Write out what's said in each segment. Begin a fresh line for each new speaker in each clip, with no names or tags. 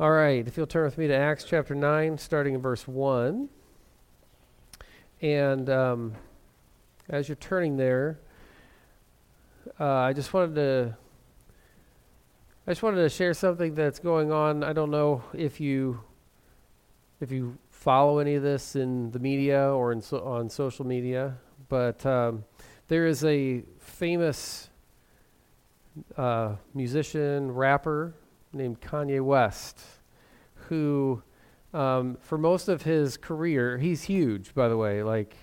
All right, if you'll turn with me to Acts chapter 9, starting in verse 1. And um, as you're turning there, uh, I just wanted to. I just wanted to share something that's going on. I don't know if you if you follow any of this in the media or in so, on social media, but um, there is a famous uh, musician rapper named Kanye West, who, um, for most of his career, he's huge, by the way. Like,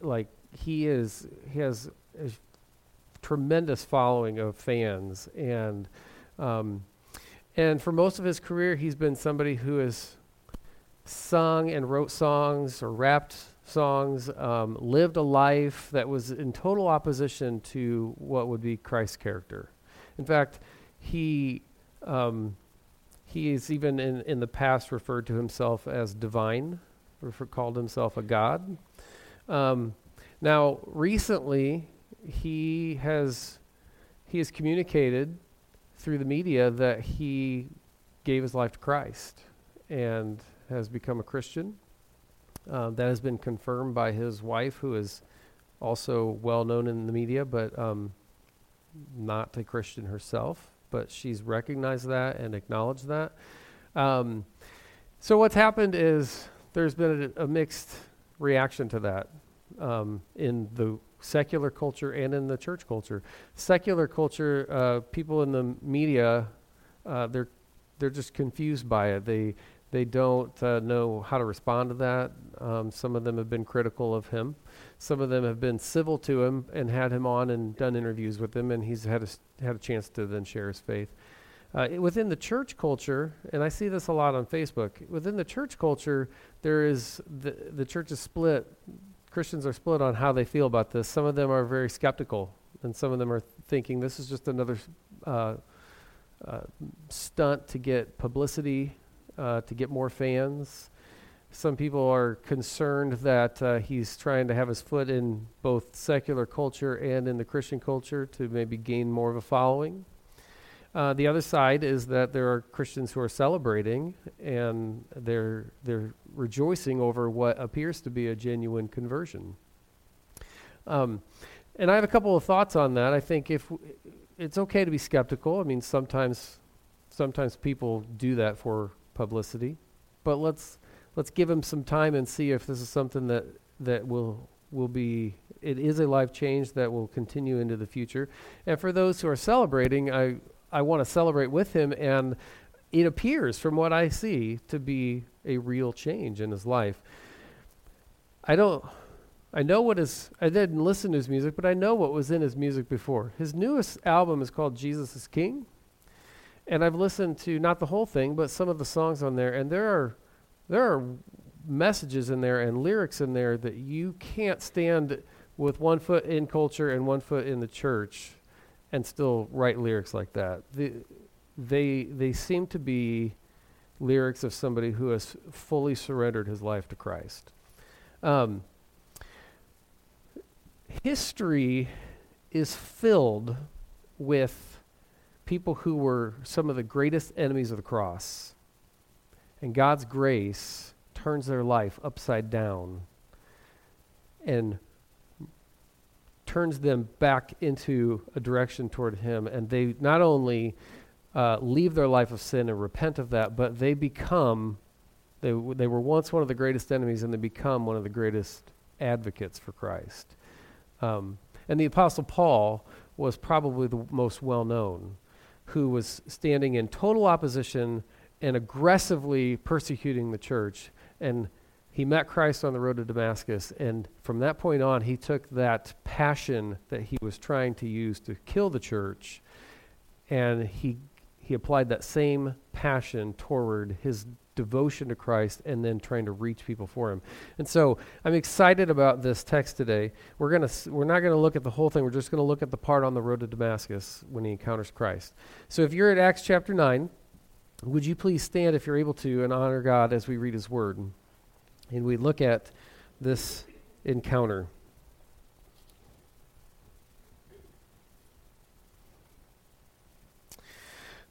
like he is, he has a tremendous following of fans, and um, and for most of his career, he's been somebody who has sung and wrote songs or rapped songs, um, lived a life that was in total opposition to what would be Christ's character. In fact, he um, he is even in, in the past referred to himself as divine, refer, called himself a god. Um, now, recently, he has he has communicated through the media that he gave his life to Christ and has become a Christian. Uh, that has been confirmed by his wife, who is also well known in the media, but um, not a Christian herself but she's recognized that and acknowledged that. Um, so what's happened is there's been a, a mixed reaction to that um, in the secular culture and in the church culture. Secular culture, uh, people in the media, uh, they're they're just confused by it. They they don't uh, know how to respond to that. Um, some of them have been critical of him. Some of them have been civil to him and had him on and done interviews with him, and he's had a, had a chance to then share his faith. Uh, within the church culture, and I see this a lot on Facebook, within the church culture, there is the, the church is split. Christians are split on how they feel about this. Some of them are very skeptical, and some of them are thinking this is just another uh, uh, stunt to get publicity, uh, to get more fans. Some people are concerned that uh, he's trying to have his foot in both secular culture and in the Christian culture to maybe gain more of a following. Uh, the other side is that there are Christians who are celebrating and they're they're rejoicing over what appears to be a genuine conversion. Um, and I have a couple of thoughts on that. I think if w- it's okay to be skeptical. I mean, sometimes sometimes people do that for publicity, but let's let's give him some time and see if this is something that that will will be it is a life change that will continue into the future. And for those who are celebrating, I I want to celebrate with him and it appears from what I see to be a real change in his life. I don't I know what his I didn't listen to his music, but I know what was in his music before. His newest album is called Jesus is King. And I've listened to not the whole thing, but some of the songs on there and there are there are messages in there and lyrics in there that you can't stand with one foot in culture and one foot in the church and still write lyrics like that. The, they they seem to be lyrics of somebody who has fully surrendered his life to Christ. Um, history is filled with people who were some of the greatest enemies of the cross and God's grace turns their life upside down and turns them back into a direction toward Him. And they not only uh, leave their life of sin and repent of that, but they become, they, they were once one of the greatest enemies and they become one of the greatest advocates for Christ. Um, and the Apostle Paul was probably the most well known, who was standing in total opposition and aggressively persecuting the church. And he met Christ on the road to Damascus. And from that point on, he took that passion that he was trying to use to kill the church and he, he applied that same passion toward his devotion to Christ and then trying to reach people for him. And so I'm excited about this text today. We're going to we're not going to look at the whole thing. We're just going to look at the part on the road to Damascus when he encounters Christ. So if you're at Acts chapter 9, would you please stand if you're able to and honor God as we read His Word? And we look at this encounter.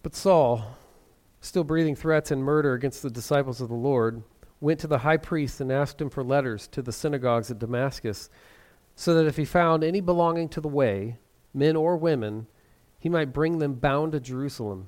But Saul, still breathing threats and murder against the disciples of the Lord, went to the high priest and asked him for letters to the synagogues at Damascus, so that if he found any belonging to the way, men or women, he might bring them bound to Jerusalem.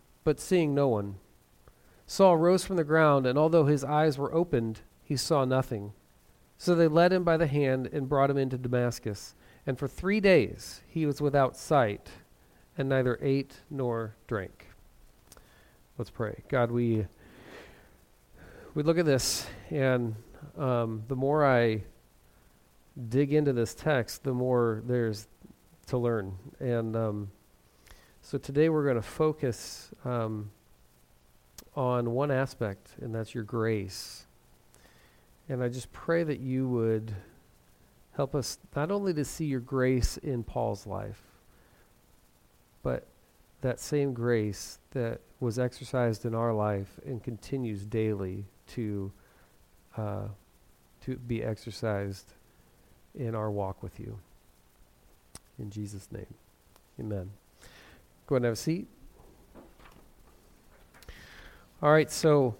but seeing no one. Saul rose from the ground, and although his eyes were opened, he saw nothing. So they led him by the hand and brought him into Damascus. And for three days he was without sight, and neither ate nor drank. Let's pray. God, we we look at this, and um, the more I dig into this text, the more there's to learn. And um, so today we're going to focus um, on one aspect, and that's your grace. And I just pray that you would help us not only to see your grace in Paul's life, but that same grace that was exercised in our life and continues daily to uh, to be exercised in our walk with you. In Jesus' name, Amen. Go ahead and have a seat. All right, so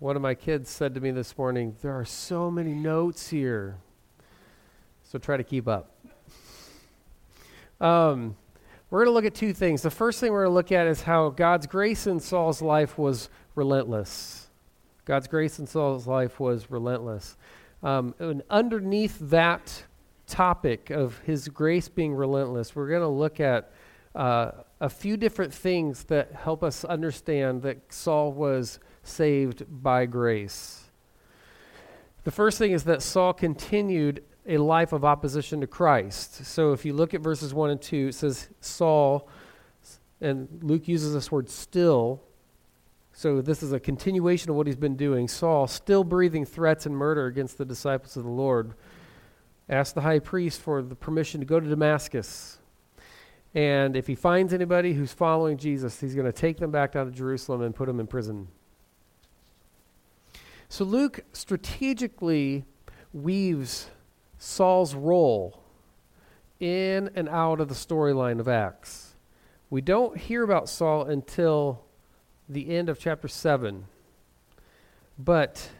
one of my kids said to me this morning, There are so many notes here. So try to keep up. Um, we're going to look at two things. The first thing we're going to look at is how God's grace in Saul's life was relentless. God's grace in Saul's life was relentless. Um, and underneath that topic of his grace being relentless, we're going to look at uh, a few different things that help us understand that Saul was saved by grace. The first thing is that Saul continued a life of opposition to Christ. So if you look at verses 1 and 2, it says Saul, and Luke uses this word still. So this is a continuation of what he's been doing. Saul, still breathing threats and murder against the disciples of the Lord, asked the high priest for the permission to go to Damascus. And if he finds anybody who's following Jesus, he's going to take them back down to Jerusalem and put them in prison. So Luke strategically weaves Saul's role in and out of the storyline of Acts. We don't hear about Saul until the end of chapter 7. But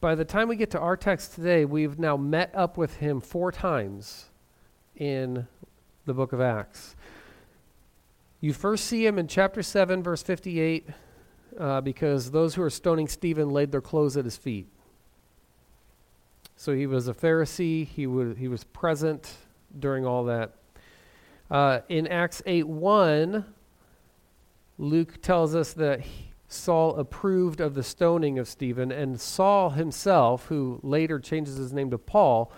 by the time we get to our text today, we've now met up with him four times in the book of Acts. You first see him in chapter 7, verse 58, uh, because those who are stoning Stephen laid their clothes at his feet. So he was a Pharisee. He was, he was present during all that. Uh, in Acts 8 1, Luke tells us that Saul approved of the stoning of Stephen, and Saul himself, who later changes his name to Paul,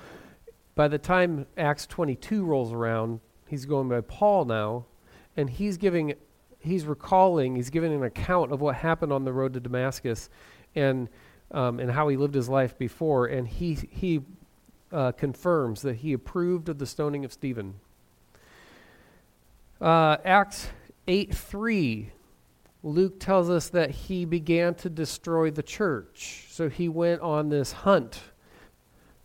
by the time Acts 22 rolls around, he's going by Paul now, and he's giving, he's recalling, he's giving an account of what happened on the road to Damascus, and um, and how he lived his life before, and he he uh, confirms that he approved of the stoning of Stephen. Uh, Acts eight three, Luke tells us that he began to destroy the church. So he went on this hunt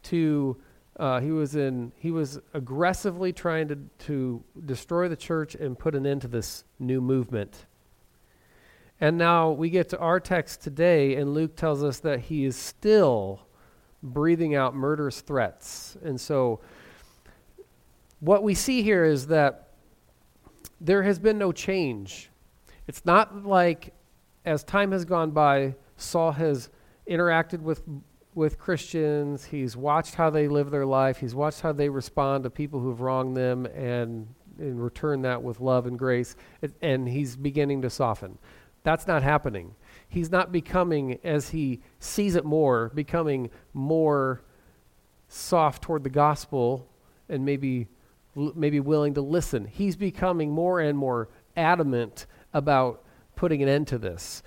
to. Uh, he was in. He was aggressively trying to to destroy the church and put an end to this new movement. And now we get to our text today, and Luke tells us that he is still breathing out murderous threats. And so, what we see here is that there has been no change. It's not like, as time has gone by, Saul has interacted with with Christians. He's watched how they live their life. He's watched how they respond to people who've wronged them, and and return that with love and grace. And he's beginning to soften. That's not happening. He's not becoming, as he sees it more, becoming more soft toward the gospel and maybe maybe willing to listen. He's becoming more and more adamant about putting an end to this.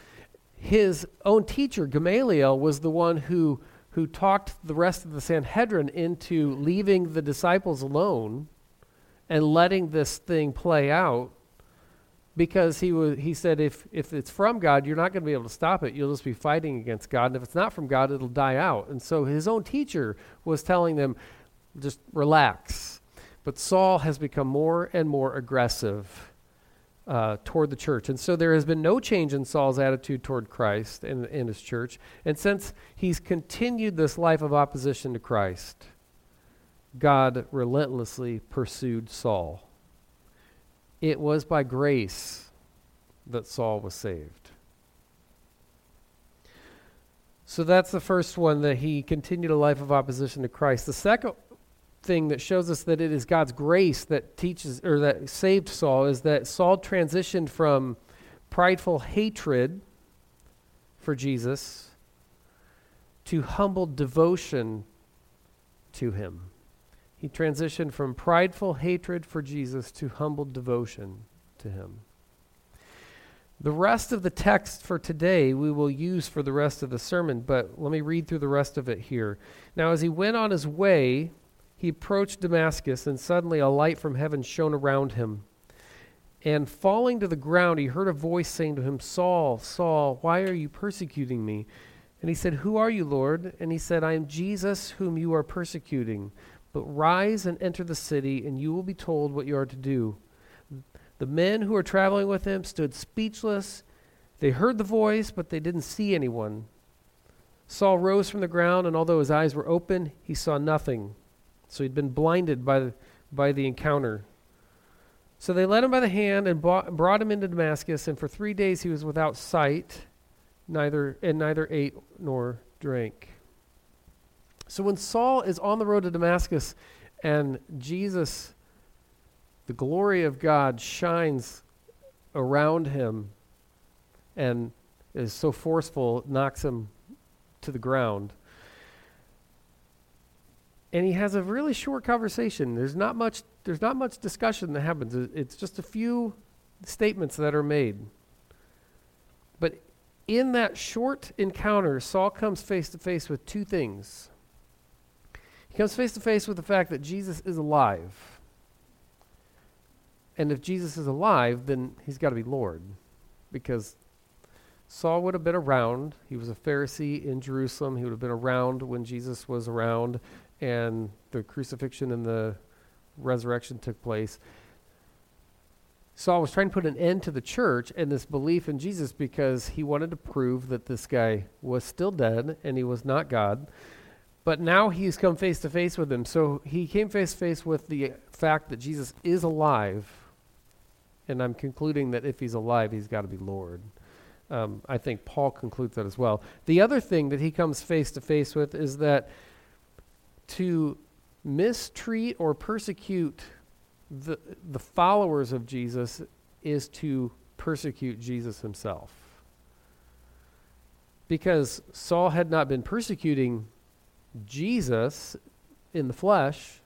His own teacher, Gamaliel, was the one who, who talked the rest of the Sanhedrin into leaving the disciples alone and letting this thing play out because he was he said if if it's from God, you're not going to be able to stop it. You'll just be fighting against God, and if it's not from God, it'll die out. And so his own teacher was telling them, just relax. But Saul has become more and more aggressive uh, toward the church, and so there has been no change in Saul's attitude toward Christ and, and his church. And since he's continued this life of opposition to Christ, God relentlessly pursued Saul. It was by grace that Saul was saved. So that's the first one that he continued a life of opposition to Christ. The second thing that shows us that it is God's grace that teaches or that saved Saul is that Saul transitioned from prideful hatred for Jesus to humble devotion to him. He transitioned from prideful hatred for Jesus to humble devotion to him. The rest of the text for today we will use for the rest of the sermon, but let me read through the rest of it here. Now, as he went on his way, he approached Damascus, and suddenly a light from heaven shone around him. And falling to the ground, he heard a voice saying to him, Saul, Saul, why are you persecuting me? And he said, Who are you, Lord? And he said, I am Jesus whom you are persecuting. But rise and enter the city, and you will be told what you are to do. The men who were traveling with him stood speechless. They heard the voice, but they didn't see anyone. Saul rose from the ground, and although his eyes were open, he saw nothing. So he'd been blinded by the, by the encounter. So they led him by the hand and bought, brought him into Damascus, and for three days he was without sight, neither and neither ate nor drank. So when Saul is on the road to Damascus and Jesus, the glory of God, shines around him and is so forceful, it knocks him to the ground. And he has a really short conversation. There's not much there's not much discussion that happens. It's just a few statements that are made. But in that short encounter, Saul comes face to face with two things. He comes face to face with the fact that Jesus is alive. And if Jesus is alive, then he's got to be Lord. Because Saul would have been around. He was a Pharisee in Jerusalem. He would have been around when Jesus was around and the crucifixion and the resurrection took place. Saul was trying to put an end to the church and this belief in Jesus because he wanted to prove that this guy was still dead and he was not God. But now he's come face to face with him. So he came face to face with the fact that Jesus is alive. And I'm concluding that if he's alive, he's got to be Lord. Um, I think Paul concludes that as well. The other thing that he comes face to face with is that to mistreat or persecute the, the followers of Jesus is to persecute Jesus himself. Because Saul had not been persecuting Jesus in the flesh,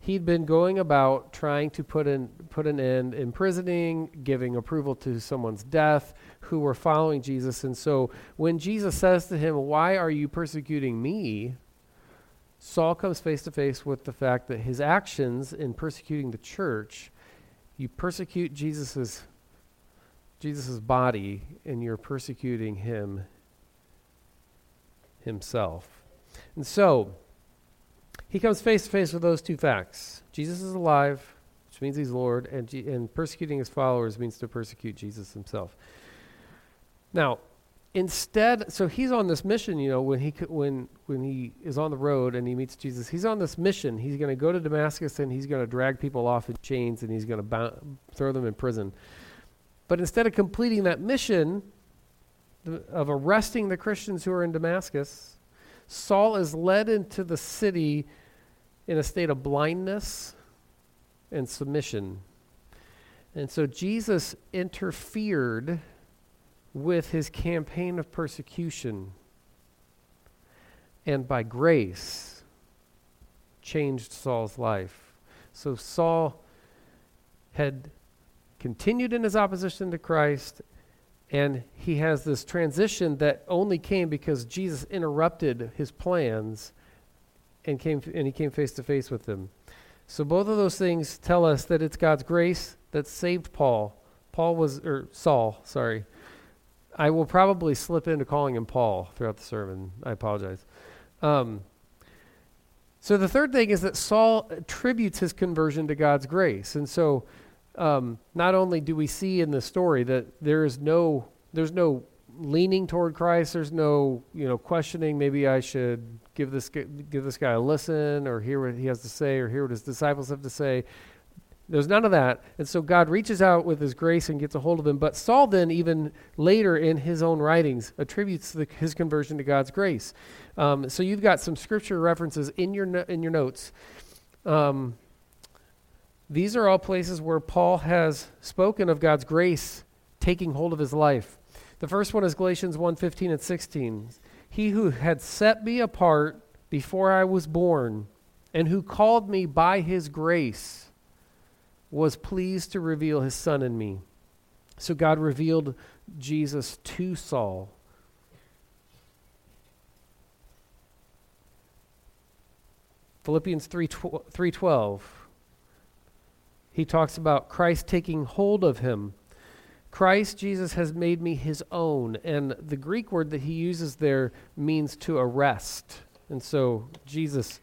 he'd been going about trying to put an, put an end, imprisoning, giving approval to someone's death who were following Jesus. And so when Jesus says to him, Why are you persecuting me? Saul comes face to face with the fact that his actions in persecuting the church, you persecute Jesus's Jesus's body and you're persecuting him himself. And so, he comes face to face with those two facts. Jesus is alive, which means he's Lord, and, G- and persecuting his followers means to persecute Jesus himself. Now, instead, so he's on this mission, you know, when he, when, when he is on the road and he meets Jesus, he's on this mission. He's going to go to Damascus and he's going to drag people off in chains and he's going to throw them in prison. But instead of completing that mission of arresting the Christians who are in Damascus, Saul is led into the city in a state of blindness and submission. And so Jesus interfered with his campaign of persecution and by grace changed Saul's life. So Saul had continued in his opposition to Christ, and he has this transition that only came because Jesus interrupted his plans and came and he came face to face with them. So both of those things tell us that it's God's grace that saved Paul. Paul was or Saul, sorry. I will probably slip into calling him Paul throughout the sermon. I apologize. Um, so the third thing is that Saul attributes his conversion to God's grace. And so um, not only do we see in the story that there is no there's no leaning toward Christ, there's no, you know, questioning maybe I should give this give this guy a listen or hear what he has to say or hear what his disciples have to say. There's none of that. And so God reaches out with his grace and gets a hold of him. But Saul then, even later in his own writings, attributes the, his conversion to God's grace. Um, so you've got some scripture references in your, no, in your notes. Um, these are all places where Paul has spoken of God's grace taking hold of his life. The first one is Galatians 1:15 and 16. He who had set me apart before I was born and who called me by his grace was pleased to reveal his son in me. So God revealed Jesus to Saul. Philippians 3 3:12 He talks about Christ taking hold of him. Christ Jesus has made me his own and the Greek word that he uses there means to arrest. And so Jesus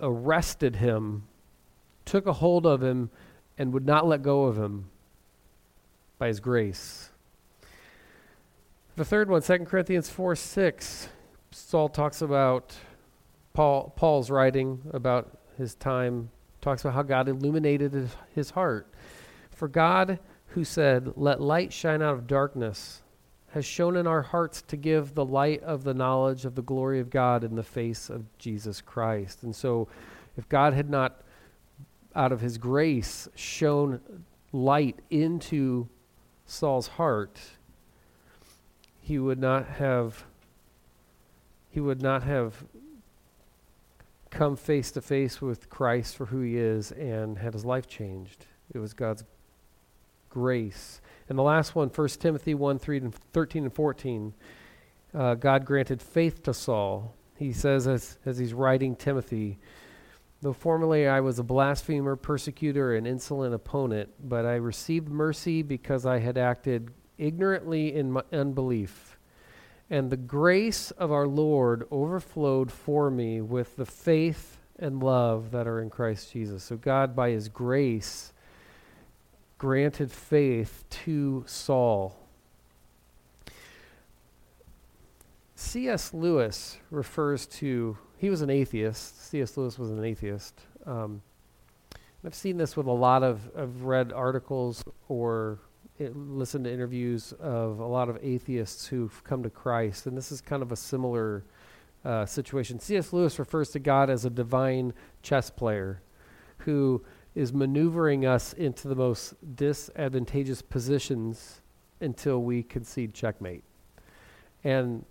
arrested him, took a hold of him and would not let go of him by his grace. The third one, 2 Corinthians 4 6, Saul talks about Paul, Paul's writing about his time, talks about how God illuminated his, heart. For God, who said, Let light shine out of darkness, has shown in our hearts to give the light of the knowledge of the glory of God in the face of Jesus Christ. And so, if God had not out of his grace, shone light into Saul's heart, he would not have he would not have come face to face with Christ for who he is and had his life changed. It was God's grace. And the last one, 1 Timothy 1 3 and 13 and 14, uh, God granted faith to Saul. He says, as, as he's writing Timothy, Though formerly I was a blasphemer, persecutor, and insolent opponent, but I received mercy because I had acted ignorantly in my unbelief. And the grace of our Lord overflowed for me with the faith and love that are in Christ Jesus. So God, by his grace, granted faith to Saul. C.S. Lewis refers to he was an atheist. C.S. Lewis was an atheist. Um, I've seen this with a lot of, I've read articles or it, listened to interviews of a lot of atheists who've come to Christ, and this is kind of a similar uh, situation. C.S. Lewis refers to God as a divine chess player who is maneuvering us into the most disadvantageous positions until we concede checkmate. And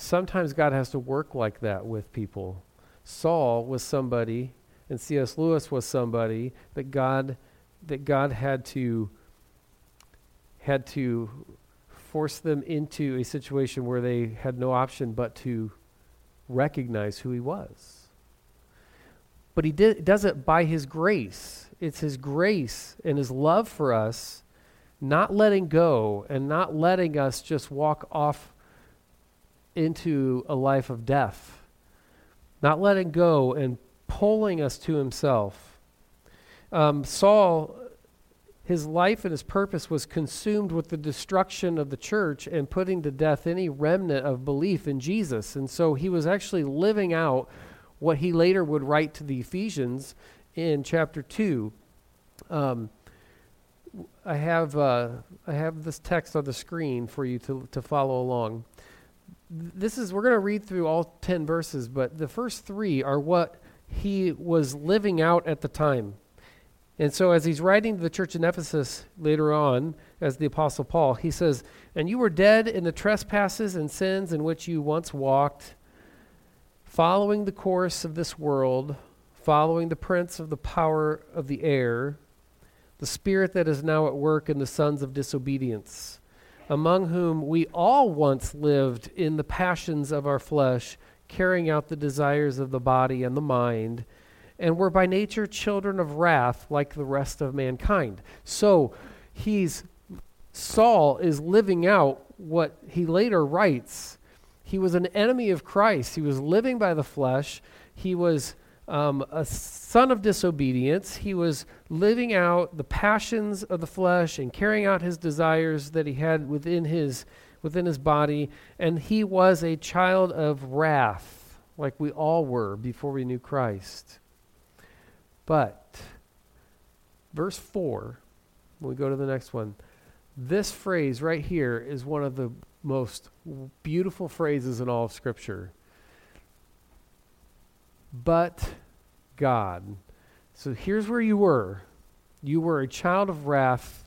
sometimes God has to work like that with people. Saul was somebody, and C.S. Lewis was somebody that God that God had to had to force them into a situation where they had no option but to recognize who he was. But he did, does it by his grace. It's his grace and his love for us, not letting go and not letting us just walk off into a life of death, not letting go and pulling us to himself. Um, Saul, his life and his purpose was consumed with the destruction of the church and putting to death any remnant of belief in Jesus. And so he was actually living out what he later would write to the Ephesians in chapter 2. Um, I have uh, I have this text on the screen for you to to follow along this is we're going to read through all 10 verses but the first 3 are what he was living out at the time. And so as he's writing to the church in Ephesus later on as the apostle Paul he says and you were dead in the trespasses and sins in which you once walked following the course of this world following the prince of the power of the air the spirit that is now at work in the sons of disobedience, among whom we all once lived in the passions of our flesh, carrying out the desires of the body and the mind, and were by nature children of wrath like the rest of mankind. So he's Saul is living out what he later writes. He was an enemy of Christ. He was living by the flesh. He was um, a son of disobedience. He was living out the passions of the flesh and carrying out his desires that he had within his within his body, and he was a child of wrath, like we all were before we knew Christ. But verse 4, when we go to the next one, this phrase right here is one of the most beautiful phrases in all of Scripture. But God. So here's where you were you were a child of wrath,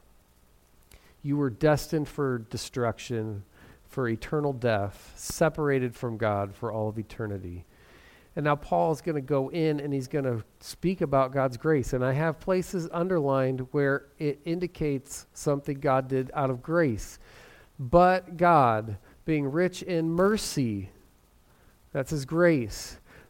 you were destined for destruction, for eternal death, separated from God for all of eternity. And now Paul is going to go in and he's going to speak about God's grace. And I have places underlined where it indicates something God did out of grace. But God, being rich in mercy, that's his grace.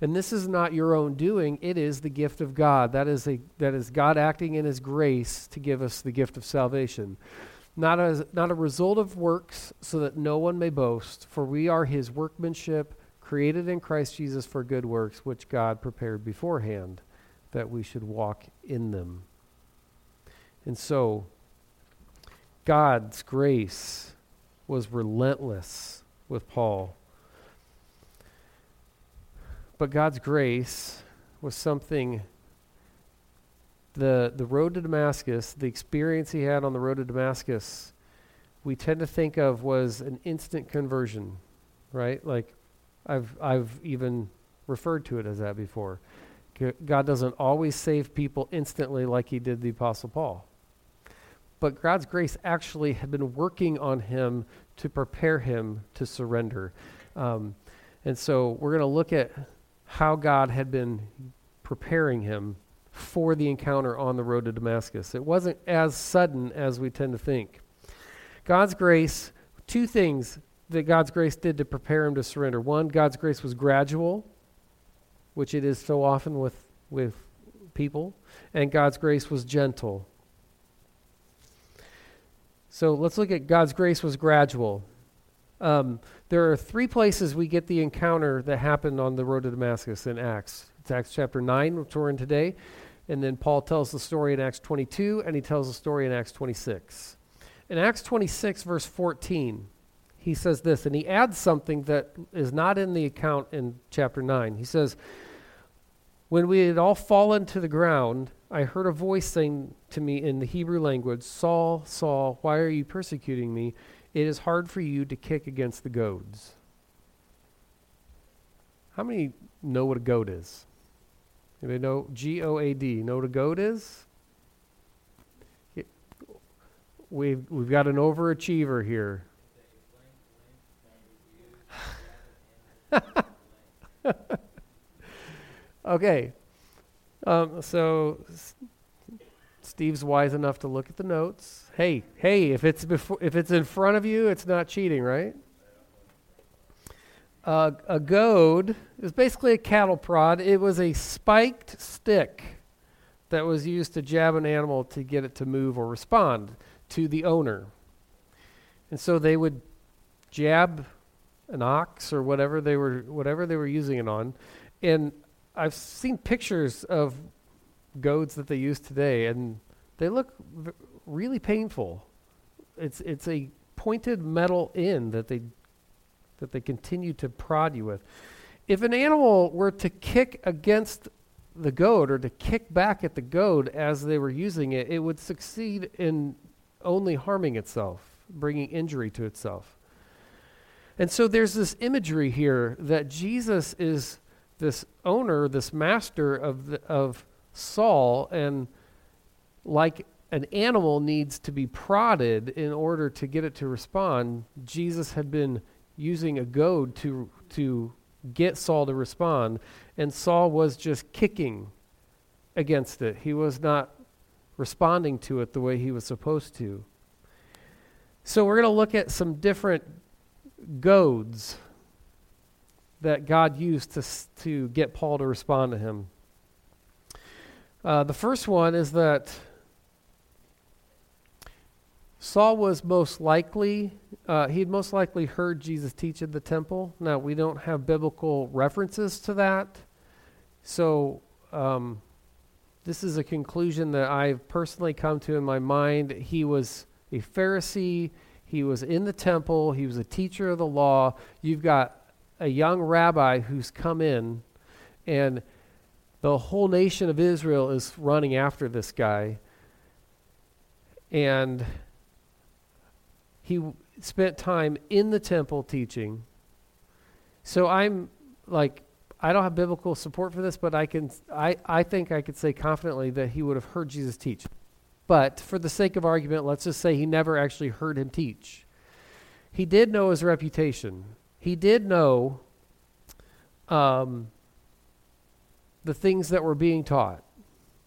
And this is not your own doing, it is the gift of God. That is, a, that is God acting in his grace to give us the gift of salvation. Not, as, not a result of works, so that no one may boast, for we are his workmanship created in Christ Jesus for good works, which God prepared beforehand that we should walk in them. And so, God's grace was relentless with Paul. But God's grace was something the the road to Damascus, the experience he had on the road to Damascus, we tend to think of was an instant conversion, right? Like I've, I've even referred to it as that before. God doesn't always save people instantly like he did the Apostle Paul. But God's grace actually had been working on him to prepare him to surrender. Um, and so we're going to look at how God had been preparing him for the encounter on the road to Damascus. It wasn't as sudden as we tend to think. God's grace, two things that God's grace did to prepare him to surrender. One, God's grace was gradual, which it is so often with, with people, and God's grace was gentle. So let's look at God's grace was gradual. Um, there are three places we get the encounter that happened on the road to Damascus in Acts. It's Acts chapter 9, which we're in today. And then Paul tells the story in Acts 22, and he tells the story in Acts 26. In Acts 26, verse 14, he says this, and he adds something that is not in the account in chapter 9. He says, When we had all fallen to the ground, I heard a voice saying to me in the Hebrew language, Saul, Saul, why are you persecuting me? It is hard for you to kick against the goads. How many know what a goad is? Anybody know G O A D? Know what a goad is? We've, we've got an overachiever here. okay. Um, so Steve's wise enough to look at the notes. Hey, hey, if it's before, if it's in front of you, it's not cheating, right? Uh, a goad is basically a cattle prod. It was a spiked stick that was used to jab an animal to get it to move or respond to the owner. And so they would jab an ox or whatever they were whatever they were using it on. And I've seen pictures of goads that they use today, and they look really painful. It's it's a pointed metal end that they that they continue to prod you with. If an animal were to kick against the goad or to kick back at the goad as they were using it, it would succeed in only harming itself, bringing injury to itself. And so there's this imagery here that Jesus is this owner, this master of, the, of Saul, and like an animal needs to be prodded in order to get it to respond, Jesus had been using a goad to, to get Saul to respond, and Saul was just kicking against it. He was not responding to it the way he was supposed to. So we're going to look at some different goads that God used to, to get Paul to respond to him. Uh, the first one is that Saul was most likely, uh, he'd most likely heard Jesus teach at the temple. Now, we don't have biblical references to that. So, um, this is a conclusion that I've personally come to in my mind. He was a Pharisee, he was in the temple, he was a teacher of the law. You've got a young rabbi who's come in, and the whole nation of Israel is running after this guy. And he spent time in the temple teaching. So I'm like, I don't have biblical support for this, but I can, I, I think I could say confidently that he would have heard Jesus teach. But for the sake of argument, let's just say he never actually heard him teach. He did know his reputation. He did know um, the things that were being taught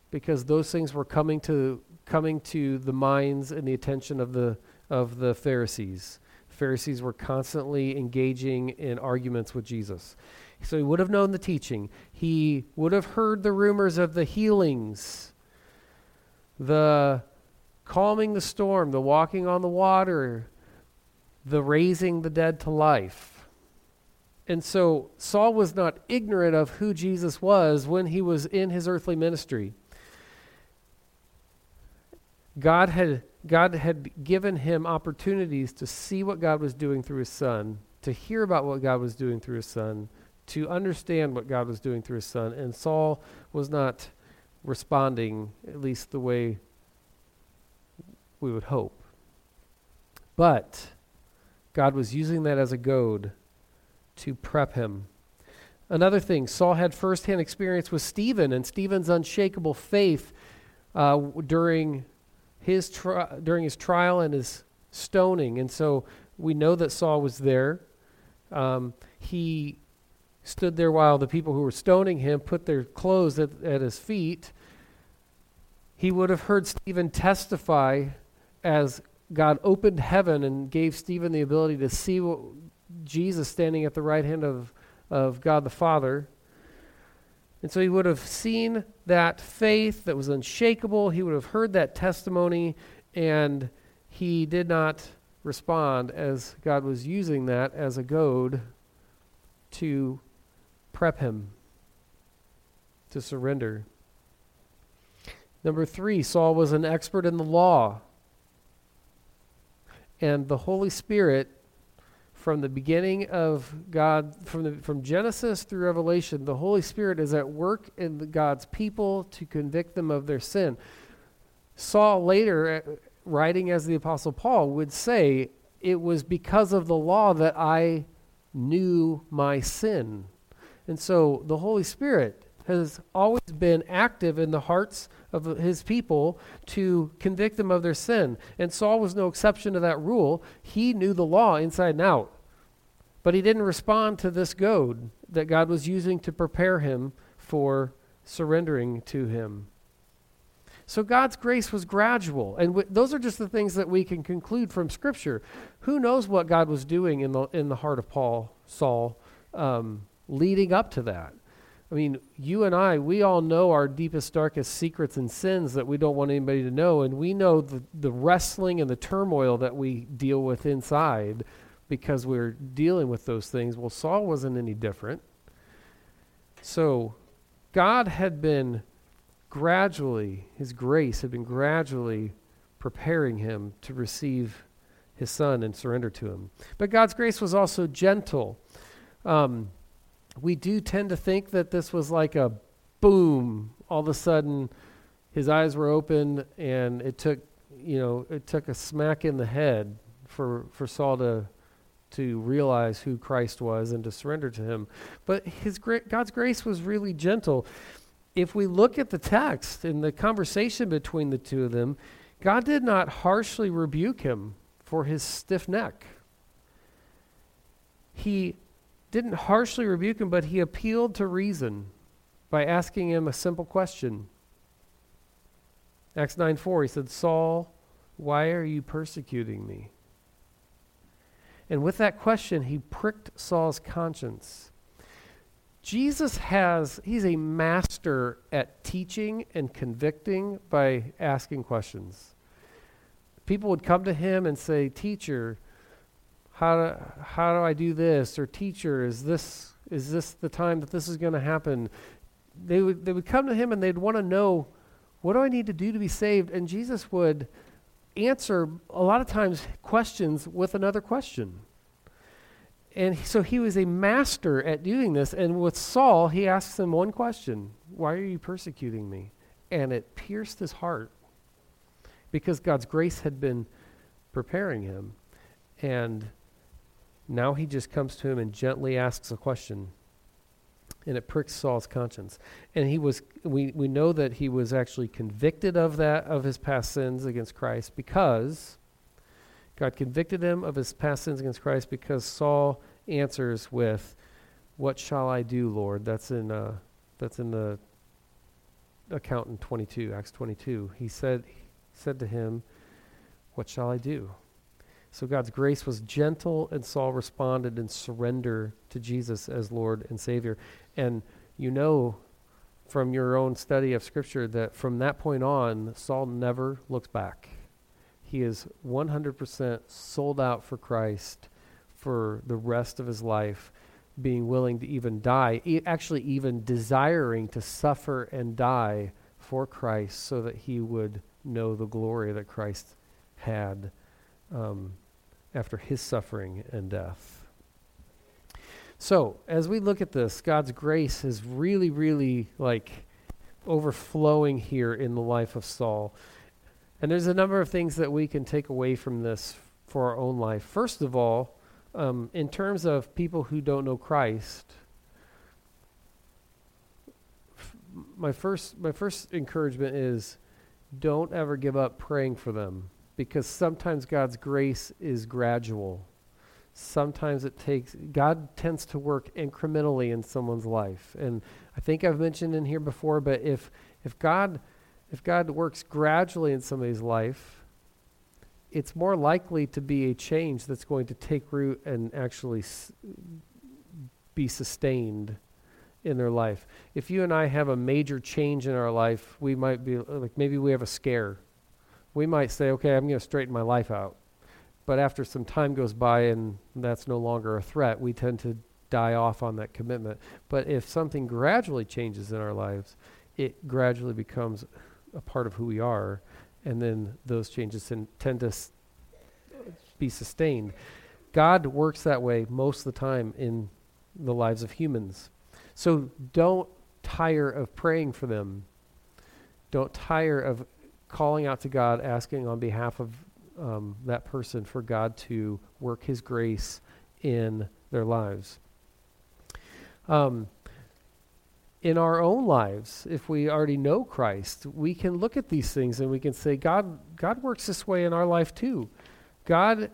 because those things were coming to coming to the minds and the attention of the of the Pharisees. Pharisees were constantly engaging in arguments with Jesus. So he would have known the teaching. He would have heard the rumors of the healings, the calming the storm, the walking on the water, the raising the dead to life. And so Saul was not ignorant of who Jesus was when he was in his earthly ministry. God had God had given him opportunities to see what God was doing through his son, to hear about what God was doing through his son, to understand what God was doing through his son. And Saul was not responding, at least the way we would hope. But God was using that as a goad to prep him. Another thing, Saul had firsthand experience with Stephen and Stephen's unshakable faith uh, during his tri- during his trial and his stoning. And so we know that Saul was there. Um, he stood there while the people who were stoning him put their clothes at, at his feet. He would have heard Stephen testify as God opened heaven and gave Stephen the ability to see what, Jesus standing at the right hand of, of God the Father. And so he would have seen that faith that was unshakable. He would have heard that testimony, and he did not respond as God was using that as a goad to prep him to surrender. Number three, Saul was an expert in the law. And the Holy Spirit from the beginning of God, from, the, from Genesis through Revelation, the Holy Spirit is at work in the, God's people to convict them of their sin. Saul later, uh, writing as the Apostle Paul, would say, It was because of the law that I knew my sin. And so the Holy Spirit has always been active in the hearts of his people to convict them of their sin. And Saul was no exception to that rule. He knew the law inside and out. But he didn't respond to this goad that God was using to prepare him for surrendering to him. So God's grace was gradual. And w- those are just the things that we can conclude from Scripture. Who knows what God was doing in the, in the heart of Paul, Saul, um, leading up to that? I mean, you and I, we all know our deepest, darkest secrets and sins that we don't want anybody to know. And we know the, the wrestling and the turmoil that we deal with inside because we're dealing with those things. Well, Saul wasn't any different. So God had been gradually, his grace had been gradually preparing him to receive his son and surrender to him. But God's grace was also gentle. Um, we do tend to think that this was like a boom. All of a sudden, his eyes were open, and it took you know, it took a smack in the head for, for Saul to, to realize who Christ was and to surrender to him. But his gra- God's grace was really gentle. If we look at the text and the conversation between the two of them, God did not harshly rebuke him for his stiff neck. He didn't harshly rebuke him, but he appealed to reason by asking him a simple question. Acts 9 4, he said, Saul, why are you persecuting me? And with that question, he pricked Saul's conscience. Jesus has, he's a master at teaching and convicting by asking questions. People would come to him and say, Teacher, how do, how do I do this? Or teacher, is this, is this the time that this is going to happen? They would, they would come to him and they'd want to know, what do I need to do to be saved? And Jesus would answer a lot of times questions with another question. And so he was a master at doing this. And with Saul, he asks him one question Why are you persecuting me? And it pierced his heart because God's grace had been preparing him. And now he just comes to him and gently asks a question. And it pricks Saul's conscience. And he was we, we know that he was actually convicted of that of his past sins against Christ because God convicted him of his past sins against Christ because Saul answers with, "What shall I do, Lord?" That's in uh, that's in the account in 22, Acts 22. He said he said to him, "What shall I do?" So God's grace was gentle, and Saul responded in surrender to Jesus as Lord and Savior. And you know from your own study of Scripture that from that point on, Saul never looks back. He is 100% sold out for Christ for the rest of his life, being willing to even die, e- actually, even desiring to suffer and die for Christ so that he would know the glory that Christ had um, after his suffering and death. So, as we look at this, God's grace is really, really like overflowing here in the life of Saul. And there's a number of things that we can take away from this for our own life. First of all, um, in terms of people who don't know Christ, my first my first encouragement is don't ever give up praying for them because sometimes God's grace is gradual. Sometimes it takes God tends to work incrementally in someone's life. And I think I've mentioned in here before, but if if God if God works gradually in somebody's life, it's more likely to be a change that's going to take root and actually s- be sustained in their life. If you and I have a major change in our life, we might be like maybe we have a scare. We might say, okay, I'm going to straighten my life out. But after some time goes by and that's no longer a threat, we tend to die off on that commitment. But if something gradually changes in our lives, it gradually becomes a part of who we are, and then those changes ten- tend to s- be sustained. God works that way most of the time in the lives of humans. So don't tire of praying for them. Don't tire of calling out to God, asking on behalf of um, that person for God to work His grace in their lives. Um, in our own lives, if we already know Christ, we can look at these things and we can say, God, God works this way in our life too. God,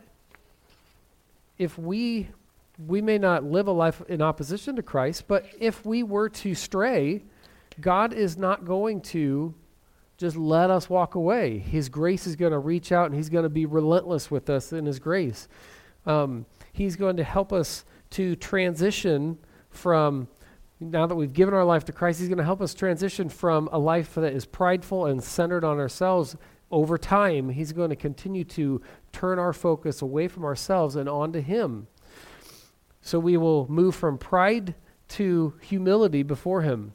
if we we may not live a life in opposition to Christ, but if we were to stray, God is not going to just let us walk away. His grace is going to reach out and He's going to be relentless with us in His grace. Um, he's going to help us to transition from now that we've given our life to Christ, He's going to help us transition from a life that is prideful and centered on ourselves. Over time, He's going to continue to turn our focus away from ourselves and onto Him. So we will move from pride to humility before Him.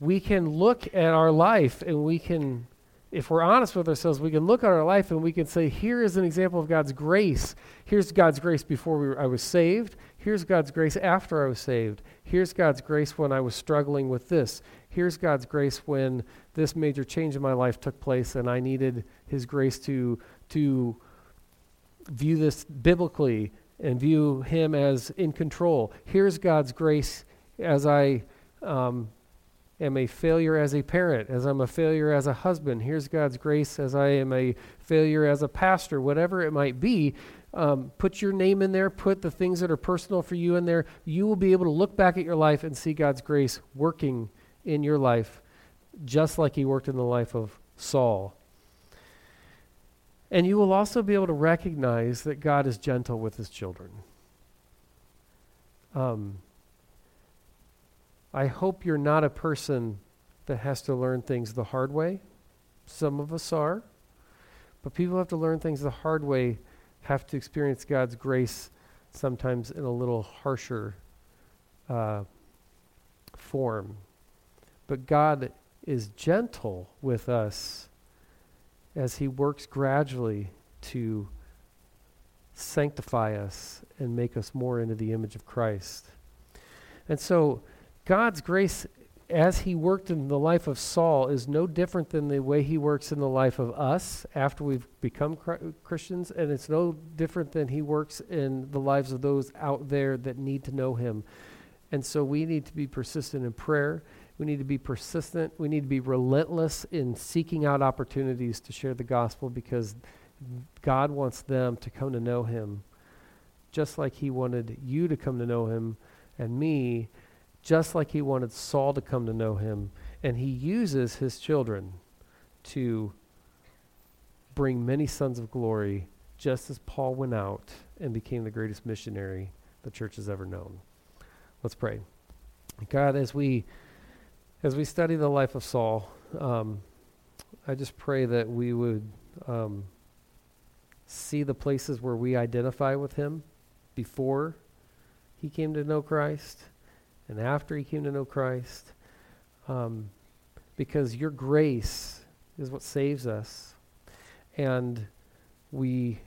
We can look at our life and we can if we're honest with ourselves, we can look at our life and we can say, here is an example of God's grace. Here's God's grace before we were, I was saved. Here's God's grace after I was saved. Here's God's grace when I was struggling with this. Here's God's grace when this major change in my life took place and I needed His grace to, to view this biblically and view Him as in control. Here's God's grace as I um, am a failure as a parent, as I'm a failure as a husband. Here's God's grace as I am a failure as a pastor, whatever it might be. Um, put your name in there, put the things that are personal for you in there. You will be able to look back at your life and see God's grace working in your life, just like He worked in the life of Saul. And you will also be able to recognize that God is gentle with His children. Um, I hope you're not a person that has to learn things the hard way. Some of us are. But people have to learn things the hard way, have to experience God's grace sometimes in a little harsher uh, form. But God is gentle with us as He works gradually to sanctify us and make us more into the image of Christ. And so, God's grace as he worked in the life of Saul is no different than the way he works in the life of us after we've become Christians, and it's no different than he works in the lives of those out there that need to know him. And so we need to be persistent in prayer. We need to be persistent. We need to be relentless in seeking out opportunities to share the gospel because God wants them to come to know him just like he wanted you to come to know him and me just like he wanted Saul to come to know him. And he uses his children to bring many sons of glory, just as Paul went out and became the greatest missionary the church has ever known. Let's pray. God, as we as we study the life of Saul, um, I just pray that we would um, see the places where we identify with him before he came to know Christ and after he came to know Christ. Um, because your grace is what saves us. And we,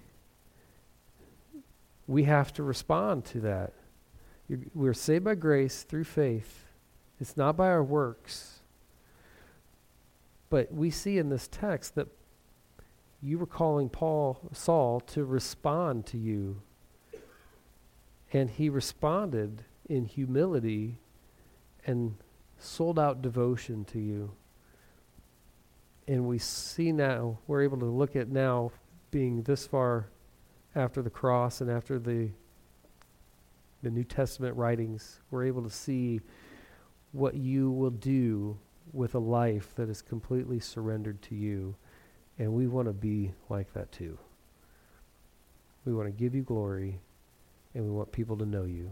we have to respond to that. You're, we're saved by grace through faith, it's not by our works. But we see in this text that you were calling Paul, Saul, to respond to you. And he responded in humility and sold out devotion to you. And we see now, we're able to look at now being this far after the cross and after the the New Testament writings, we're able to see what you will do with a life that is completely surrendered to you. And we want to be like that too. We want to give you glory and we want people to know you.